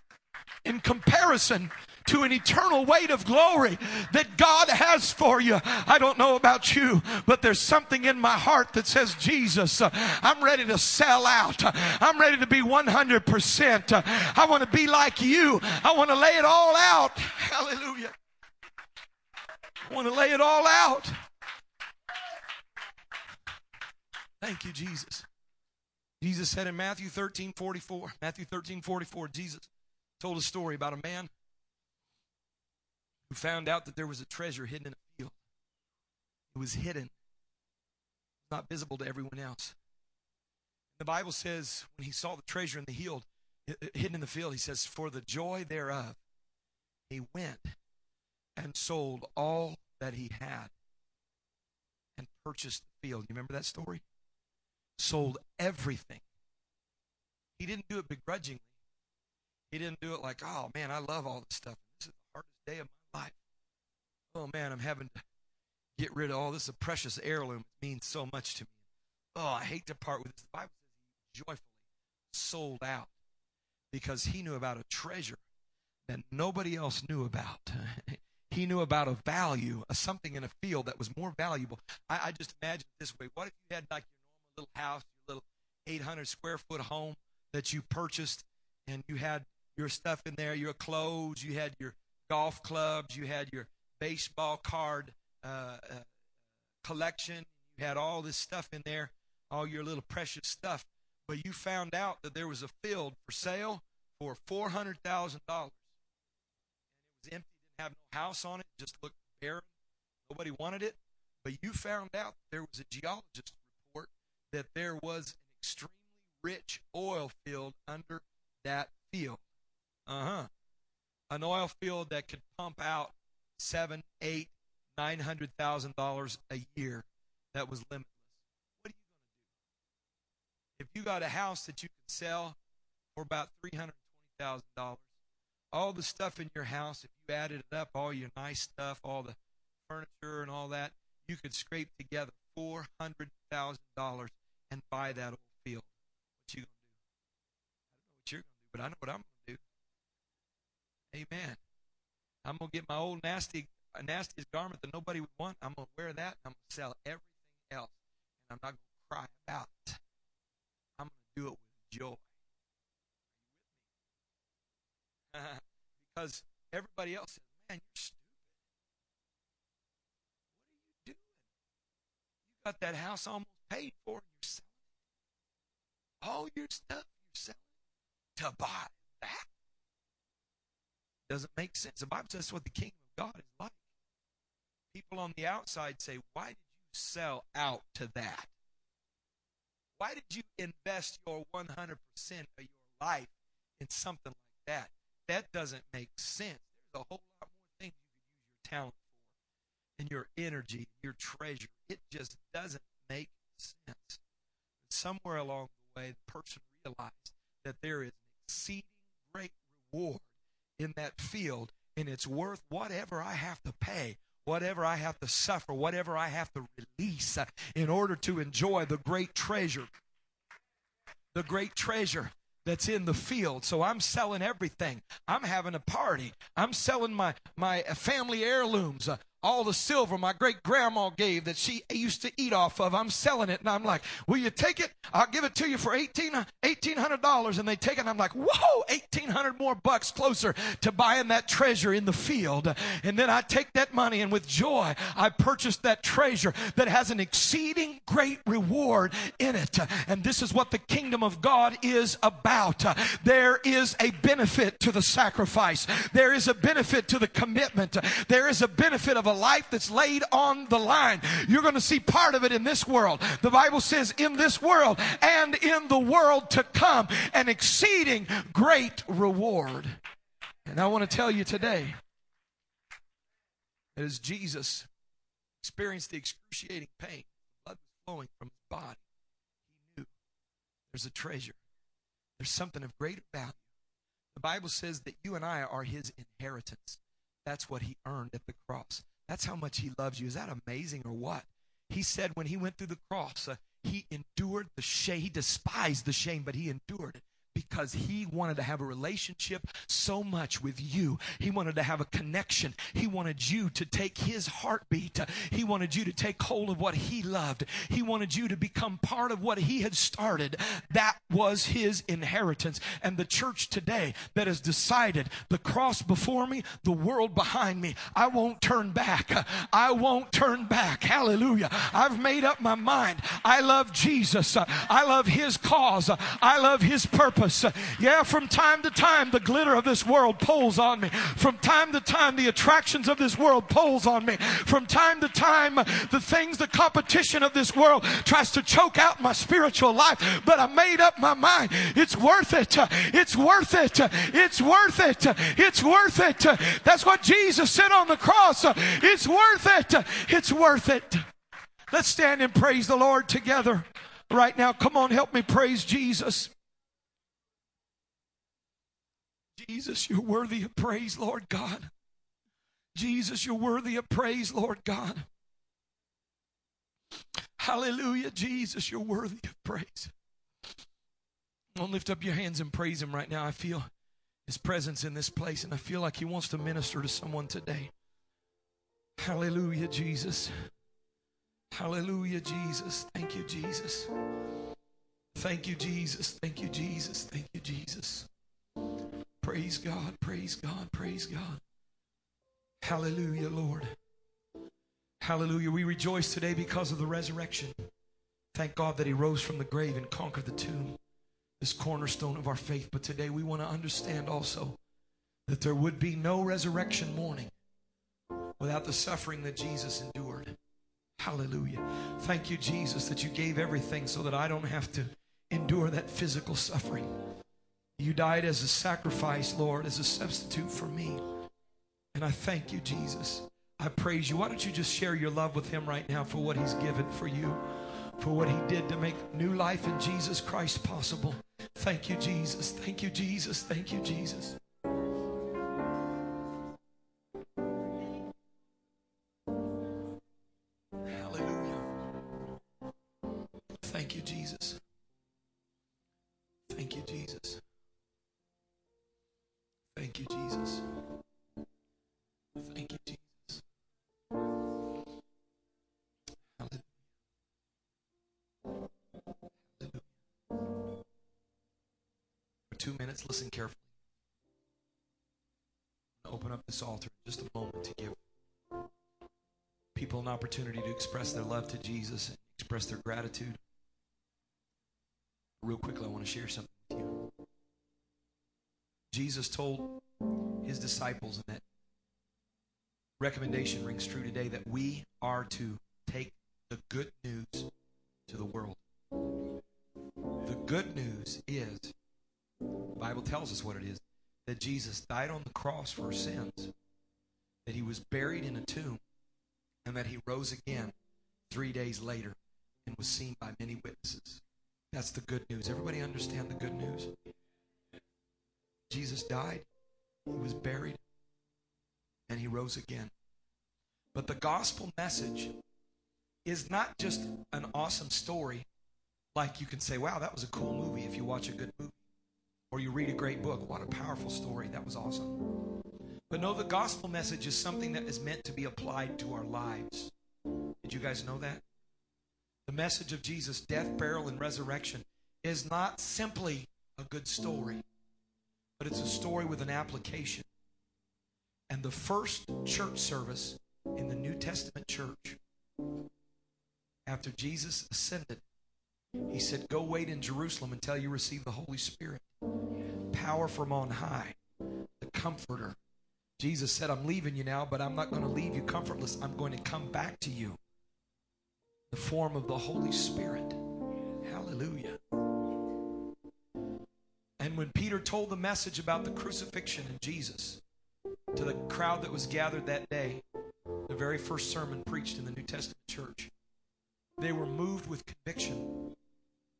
in comparison to an eternal weight of glory that God has for you. I don't know about you, but there's something in my heart that says, Jesus, uh, I'm ready to sell out. I'm ready to be 100%. I want to be like you. I want to lay it all out. Hallelujah. I want to lay it all out. Thank you, Jesus. Jesus said in Matthew 13 44, Matthew 13 44, Jesus told a story about a man who found out that there was a treasure hidden in a field. It was hidden, not visible to everyone else. The Bible says when he saw the treasure in the field, hidden in the field, he says, For the joy thereof, he went and sold all that he had and purchased the field. You remember that story? Sold everything. He didn't do it begrudgingly. He didn't do it like, oh man, I love all this stuff. This is the hardest day of my. Oh man, I'm having to get rid of all this. Precious heirloom it means so much to me. Oh, I hate to part with this. The Bible says he joyfully sold out because he knew about a treasure that nobody else knew about. he knew about a value, a something in a field that was more valuable. I, I just imagine it this way: What if you had like your normal little house, your little 800 square foot home that you purchased, and you had your stuff in there, your clothes, you had your golf clubs, you had your baseball card uh, uh, collection, you had all this stuff in there, all your little precious stuff. But you found out that there was a field for sale for four hundred thousand dollars, and it was empty, didn't have no house on it, just looked barren. Nobody wanted it. But you found out there was a geologist report that there was an extremely rich oil field under that field. Uh huh an oil field that could pump out seven, eight, nine hundred thousand dollars a year that was limitless. What are you going to do? If you got a house that you can sell for about three hundred twenty thousand dollars, all the stuff in your house, if you added it up, all your nice stuff, all the furniture and all that, you could scrape together four hundred thousand dollars and buy that old field. What are you gonna do? I don't know what you're gonna do, but I know what I'm gonna do. Amen. I'm gonna get my old nasty nastiest garment that nobody would want. I'm gonna wear that. I'm gonna sell everything else, and I'm not gonna cry about it. I'm gonna do it with joy. Are you with me? because everybody else says, "Man, you're stupid. What are you doing? You got that house almost paid for, and you're selling it. All your stuff you're selling to buy that." Doesn't make sense. The Bible says what the kingdom of God is like. People on the outside say, Why did you sell out to that? Why did you invest your 100% of your life in something like that? That doesn't make sense. There's a whole lot more things you could use your talent for and your energy, your treasure. It just doesn't make sense. But somewhere along the way, the person realized that there is an exceeding great reward in that field, and it's worth whatever I have to pay whatever I have to suffer, whatever I have to release uh, in order to enjoy the great treasure. The great treasure that's in the field. So I'm selling everything. I'm having a party. I'm selling my my family heirlooms. Uh, all the silver my great grandma gave that she used to eat off of. I'm selling it. And I'm like, will you take it? I'll give it to you for $1,800. $1,800. And they take it. And I'm like, whoa, 1800 more bucks closer to buying that treasure in the field. And then I take that money and with joy, I purchase that treasure that has an exceeding great reward in it. And this is what the kingdom of God is about. There is a benefit to the sacrifice. There is a benefit to the commitment. There is a benefit of a life that's laid on the line. You're going to see part of it in this world. The Bible says, in this world and in the world to come, an exceeding great reward. And I want to tell you today that as Jesus experienced the excruciating pain, blood was flowing from his body, he knew there's a treasure. There's something of greater value. The Bible says that you and I are his inheritance. That's what he earned at the cross. That's how much he loves you. Is that amazing or what? He said when he went through the cross, uh, he endured the shame. He despised the shame, but he endured it because he wanted to have a relationship so much with you. He wanted to have a connection. He wanted you to take his heartbeat. He wanted you to take hold of what he loved. He wanted you to become part of what he had started. That was his inheritance. And the church today that has decided the cross before me, the world behind me, I won't turn back. I won't turn back. Hallelujah. I've made up my mind. I love Jesus. I love his cause. I love his purpose. Yeah, from time to time, the glitter of this world pulls on me. From time to time, the attractions of this world pulls on me. From time to time, the things, the competition of this world tries to choke out my spiritual life. But I made up my mind. It's worth it. It's worth it. It's worth it. It's worth it. That's what Jesus said on the cross. It's worth it. It's worth it. Let's stand and praise the Lord together right now. Come on, help me praise Jesus. Jesus, you're worthy of praise, Lord God. Jesus, you're worthy of praise, Lord God. Hallelujah, Jesus, you're worthy of praise. Don't lift up your hands and praise Him right now. I feel His presence in this place, and I feel like He wants to minister to someone today. Hallelujah, Jesus. Hallelujah, Jesus. Thank you, Jesus. Thank you, Jesus. Thank you, Jesus. Thank you, Jesus. Praise God, praise God, praise God. Hallelujah, Lord. Hallelujah. We rejoice today because of the resurrection. Thank God that He rose from the grave and conquered the tomb, this cornerstone of our faith. But today we want to understand also that there would be no resurrection morning without the suffering that Jesus endured. Hallelujah. Thank you, Jesus, that you gave everything so that I don't have to endure that physical suffering. You died as a sacrifice, Lord, as a substitute for me. And I thank you, Jesus. I praise you. Why don't you just share your love with him right now for what he's given for you, for what he did to make new life in Jesus Christ possible. Thank you, Jesus. Thank you, Jesus. Thank you, Jesus. Listen carefully. Open up this altar in just a moment to give people an opportunity to express their love to Jesus and express their gratitude. Real quickly, I want to share something with you. Jesus told his disciples, and that recommendation rings true today, that we are to take the good news to the world. The good news is, Bible tells us what it is, that Jesus died on the cross for our sins, that he was buried in a tomb, and that he rose again three days later and was seen by many witnesses. That's the good news. Everybody understand the good news? Jesus died, he was buried, and he rose again. But the gospel message is not just an awesome story, like you can say, wow, that was a cool movie if you watch a good movie, or you read a great book. What a powerful story. That was awesome. But no, the gospel message is something that is meant to be applied to our lives. Did you guys know that? The message of Jesus' death, burial, and resurrection is not simply a good story, but it's a story with an application. And the first church service in the New Testament church, after Jesus ascended, he said, Go wait in Jerusalem until you receive the Holy Spirit. Power from on high, the Comforter. Jesus said, I'm leaving you now, but I'm not going to leave you comfortless. I'm going to come back to you. The form of the Holy Spirit. Hallelujah. And when Peter told the message about the crucifixion in Jesus to the crowd that was gathered that day, the very first sermon preached in the New Testament church, they were moved with conviction.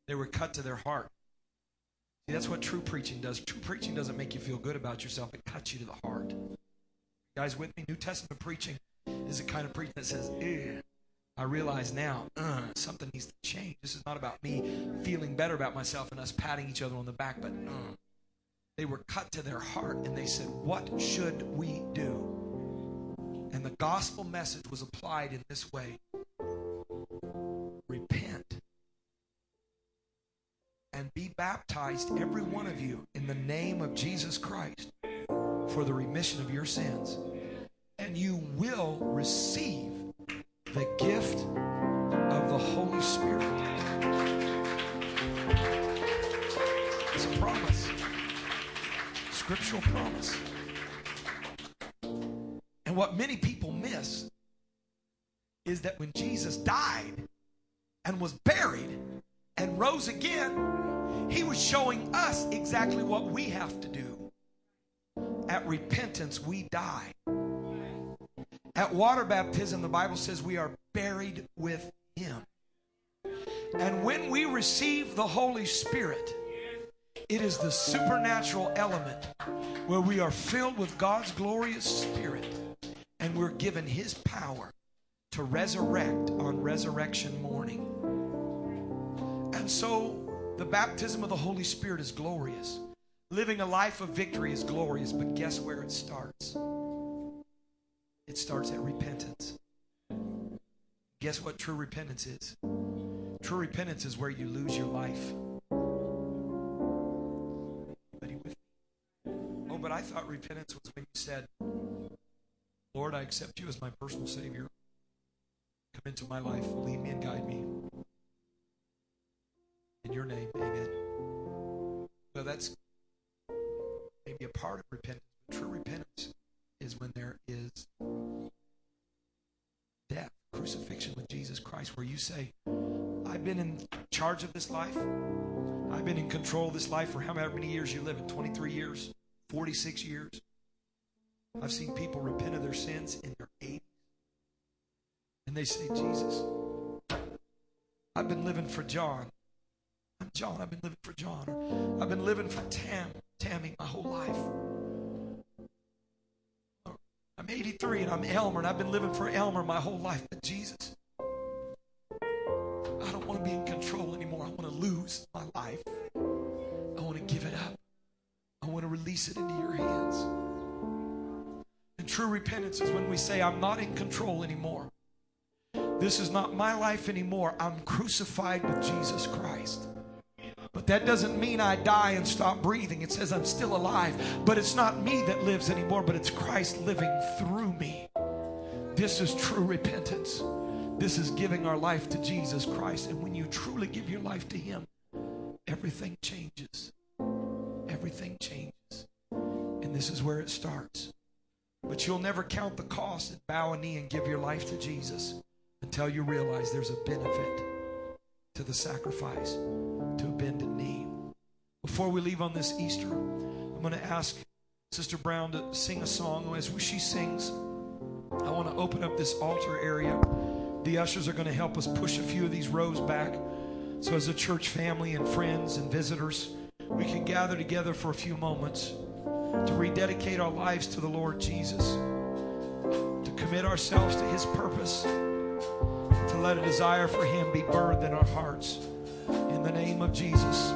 They were cut to their heart. See, that's what true preaching does. True preaching doesn't make you feel good about yourself, it cuts you to the heart. guys with me? New Testament preaching is the kind of preaching that says, Ew. I realize now uh, something needs to change. This is not about me feeling better about myself and us patting each other on the back, but uh, they were cut to their heart and they said, What should we do? And the gospel message was applied in this way Repent and be baptized, every one of you, in the name of Jesus Christ for the remission of your sins. And you will receive the gift of the Holy Spirit. It's a promise, scriptural promise. And what many people miss is that when Jesus died and was buried and rose again, he was showing us exactly what we have to do. At repentance, we die. At water baptism, the Bible says we are buried with Him. And when we receive the Holy Spirit, it is the supernatural element where we are filled with God's glorious Spirit and we're given His power to resurrect on resurrection morning. And so the baptism of the Holy Spirit is glorious. Living a life of victory is glorious, but guess where it starts? It starts at repentance. Guess what true repentance is? True repentance is where you lose your life. Oh, but I thought repentance was when you said, Lord, I accept you as my personal Savior. Come into my life, lead me and guide me. In your name, amen. So that's maybe a part of repentance, true repentance is when there is death, crucifixion with Jesus Christ, where you say, I've been in charge of this life. I've been in control of this life for however many years you live in 23 years, 46 years. I've seen people repent of their sins in their 80s. And they say, Jesus, I've been living for John. I'm John. I've been living for John. I've been living for Tam, Tammy my whole life. I'm 83 and I'm Elmer and I've been living for Elmer my whole life. But Jesus, I don't want to be in control anymore. I want to lose my life. I want to give it up. I want to release it into your hands. And true repentance is when we say, I'm not in control anymore. This is not my life anymore. I'm crucified with Jesus Christ. But that doesn't mean I die and stop breathing. It says I'm still alive. But it's not me that lives anymore, but it's Christ living through me. This is true repentance. This is giving our life to Jesus Christ. And when you truly give your life to Him, everything changes. Everything changes. And this is where it starts. But you'll never count the cost and bow a knee and give your life to Jesus until you realize there's a benefit to the sacrifice, Before we leave on this Easter, I'm going to ask Sister Brown to sing a song. As she sings, I want to open up this altar area. The ushers are going to help us push a few of these rows back. So, as a church family and friends and visitors, we can gather together for a few moments. to rededicate our lives to the Lord Jesus, to commit ourselves to His purpose, to let a desire for Him be birthed in our hearts. In the name of Jesus.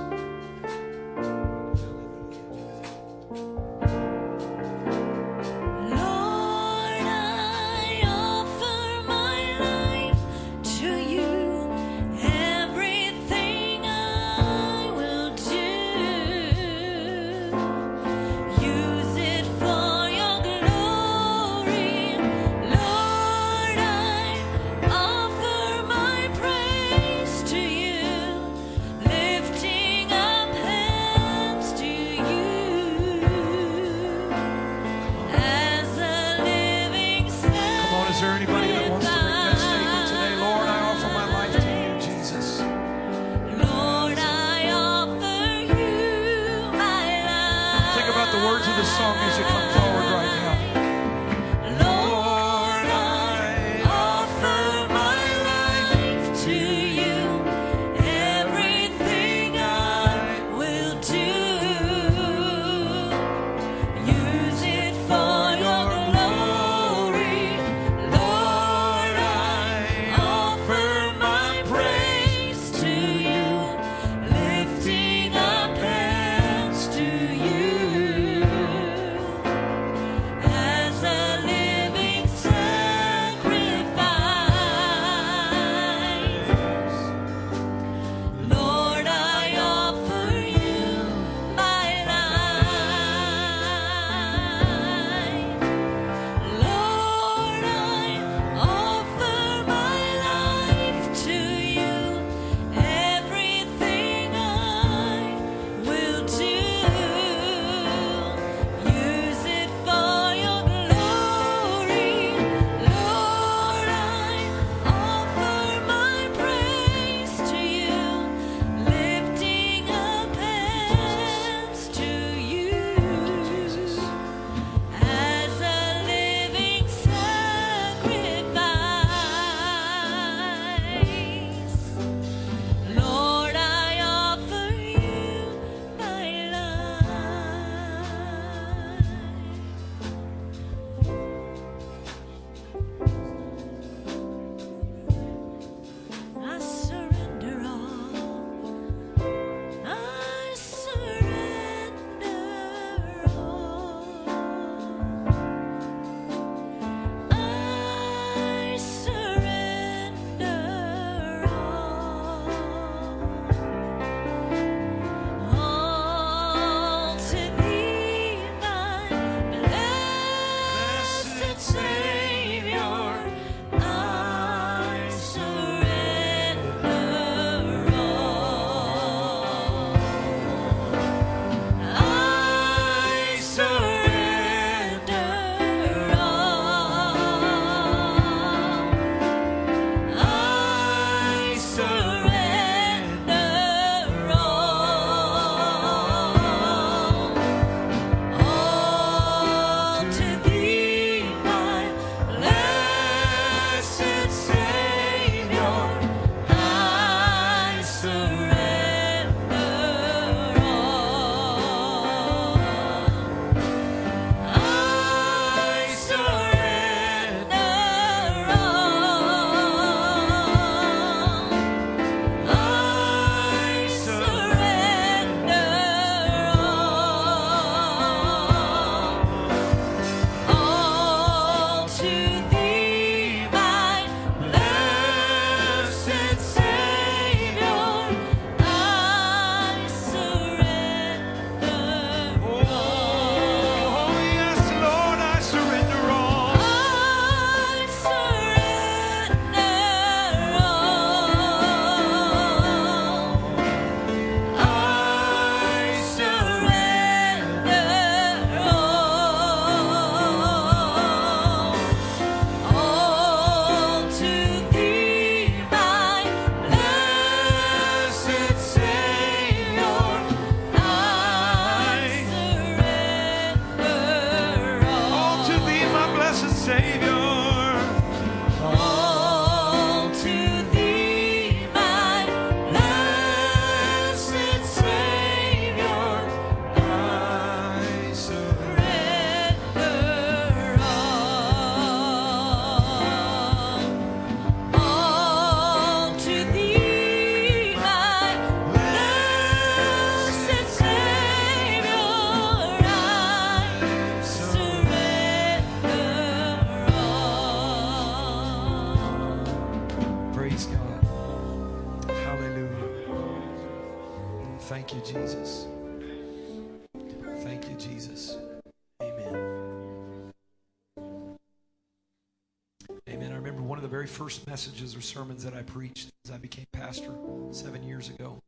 Messages or sermons that I preached as I became pastor seven years ago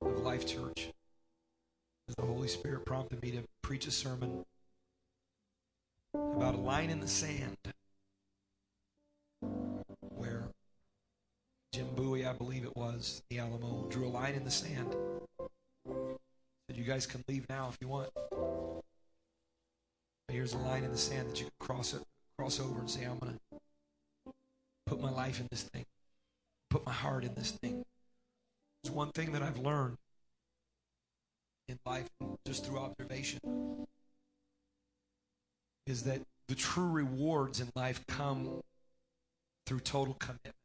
of Life Church. As the Holy Spirit prompted me to preach a sermon about a line in the sand where Jim Bowie, I believe it was, the Alamo, drew a line in the sand. Said, You guys can leave now if you want. But here's a line in the sand that you can cross it, cross over and say, I'm gonna put my life in this thing, put my heart in this thing. There's one thing that I've learned in life, just through observation, is that the true rewards in life come through total commitment.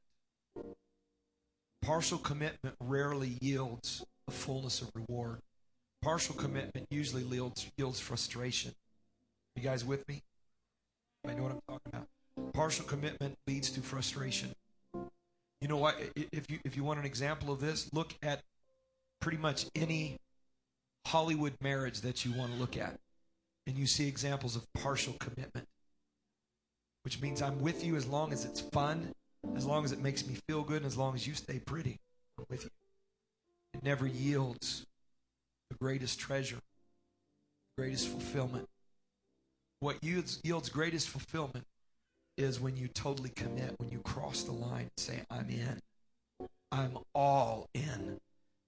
Partial commitment rarely yields a fullness of reward. Partial commitment usually yields, yields frustration. You guys with me? I know what I'm. Partial commitment leads to frustration. You know what? If you if you want an example of this, look at pretty much any Hollywood marriage that you want to look at, and you see examples of partial commitment, which means I'm with you as long as it's fun, as long as it makes me feel good, and as long as you stay pretty. I'm with you. It never yields the greatest treasure, greatest fulfillment. What yields, yields greatest fulfillment is when you totally commit, when you cross the line and say, I'm in. I'm all in.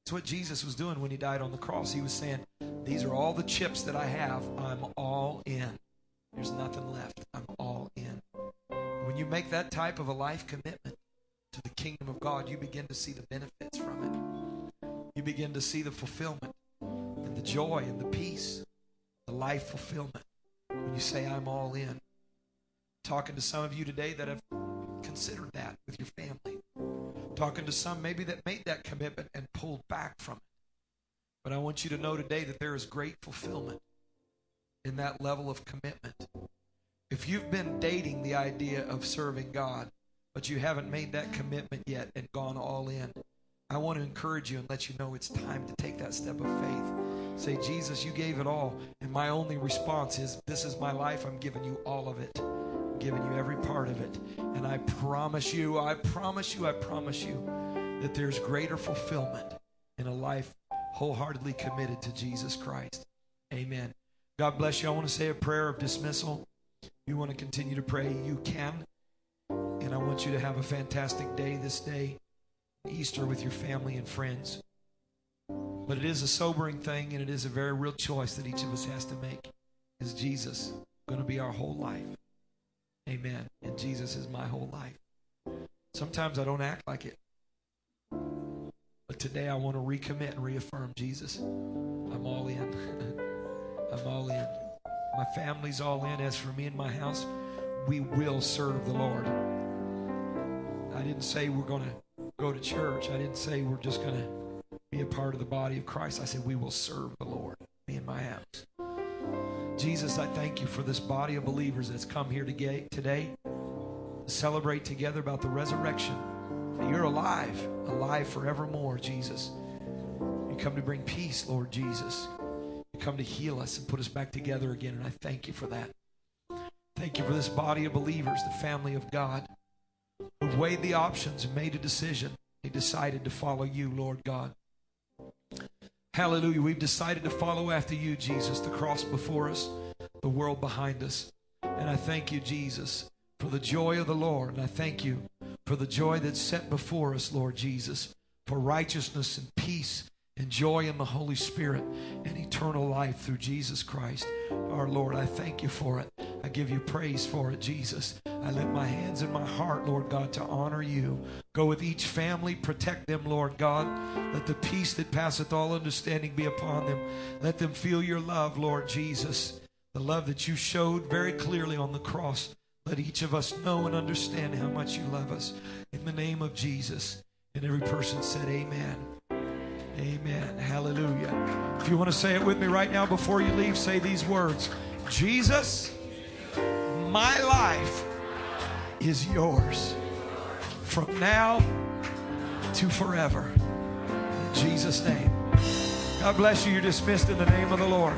It's what Jesus was doing when he died on the cross. He was saying, These are all the chips that I have. I'm all in. There's nothing left. I'm all in. When you make that type of a life commitment to the kingdom of God, you begin to see the benefits from it. You begin to see the fulfillment and the joy and the peace, the life fulfillment. When you say, I'm all in. Talking to some of you today that have considered that with your family. Talking to some maybe that made that commitment and pulled back from it. But I want you to know today that there is great fulfillment in that level of commitment. If you've been dating the idea of serving God, but you haven't made that commitment yet and gone all in, I want to encourage you and let you know it's time to take that step of faith. Say, Jesus, you gave it all. And my only response is, This is my life. I'm giving you all of it. I'm giving you every part of it. And I promise you, I promise you, I promise you that there's greater fulfillment in a life wholeheartedly committed to Jesus Christ. Amen. God bless you. I want to say a prayer of dismissal. You want to continue to pray, you can. And I want you to have a fantastic day this day, Easter with your family and friends. But it is a sobering thing and it is a very real choice that each of us has to make. Is Jesus going to be our whole life? Amen. And Jesus is my whole life. Sometimes I don't act like it. But today I want to recommit and reaffirm Jesus. I'm all in. I'm all in. My family's all in. As for me and my house, we will serve the Lord. I didn't say we're going to go to church. I didn't say we're just going to be a part of the body of Christ. I said we will serve the Lord, me and my house. Jesus, I thank you for this body of believers that's come here today, to celebrate together about the resurrection. That you're alive, alive forevermore, Jesus. You come to bring peace, Lord Jesus. You come to heal us and put us back together again, and I thank you for that. Thank you for this body of believers, the family of God, who've weighed the options and made a decision. They decided to follow you, Lord God. Hallelujah. We've decided to follow after you, Jesus, the cross before us, the world behind us. And I thank you, Jesus, for the joy of the Lord. And I thank you for the joy that's set before us, Lord Jesus, for righteousness and peace and joy in the Holy Spirit and eternal life through Jesus Christ, our Lord. I thank you for it. I give you praise for it, Jesus. I lift my hands and my heart, Lord God, to honor you. Go with each family, protect them, Lord God. Let the peace that passeth all understanding be upon them. Let them feel your love, Lord Jesus. The love that you showed very clearly on the cross. Let each of us know and understand how much you love us. In the name of Jesus. And every person said, Amen. Amen. Hallelujah. If you want to say it with me right now before you leave, say these words Jesus, my life is yours. From now to forever. In Jesus' name. God bless you. You're dismissed in the name of the Lord.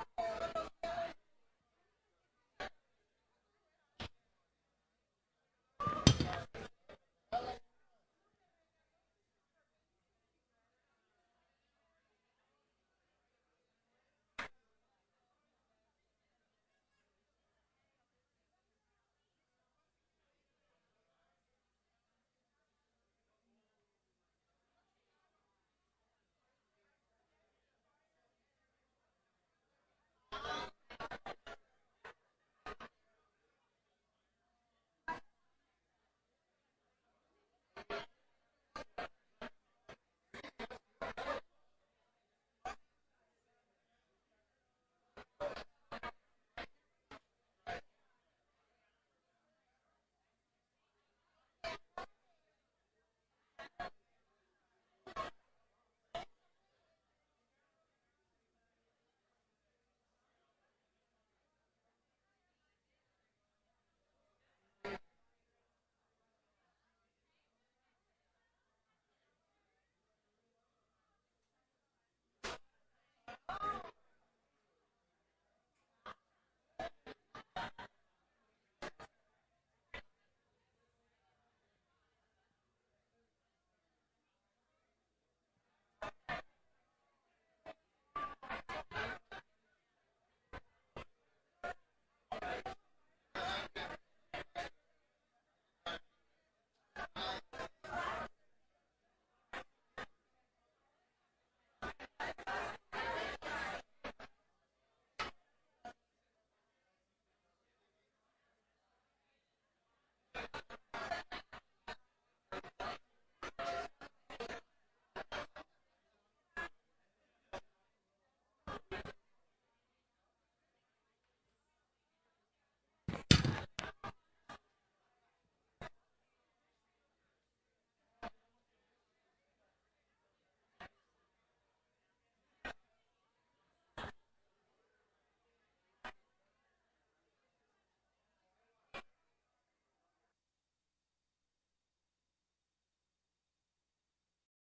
Oh,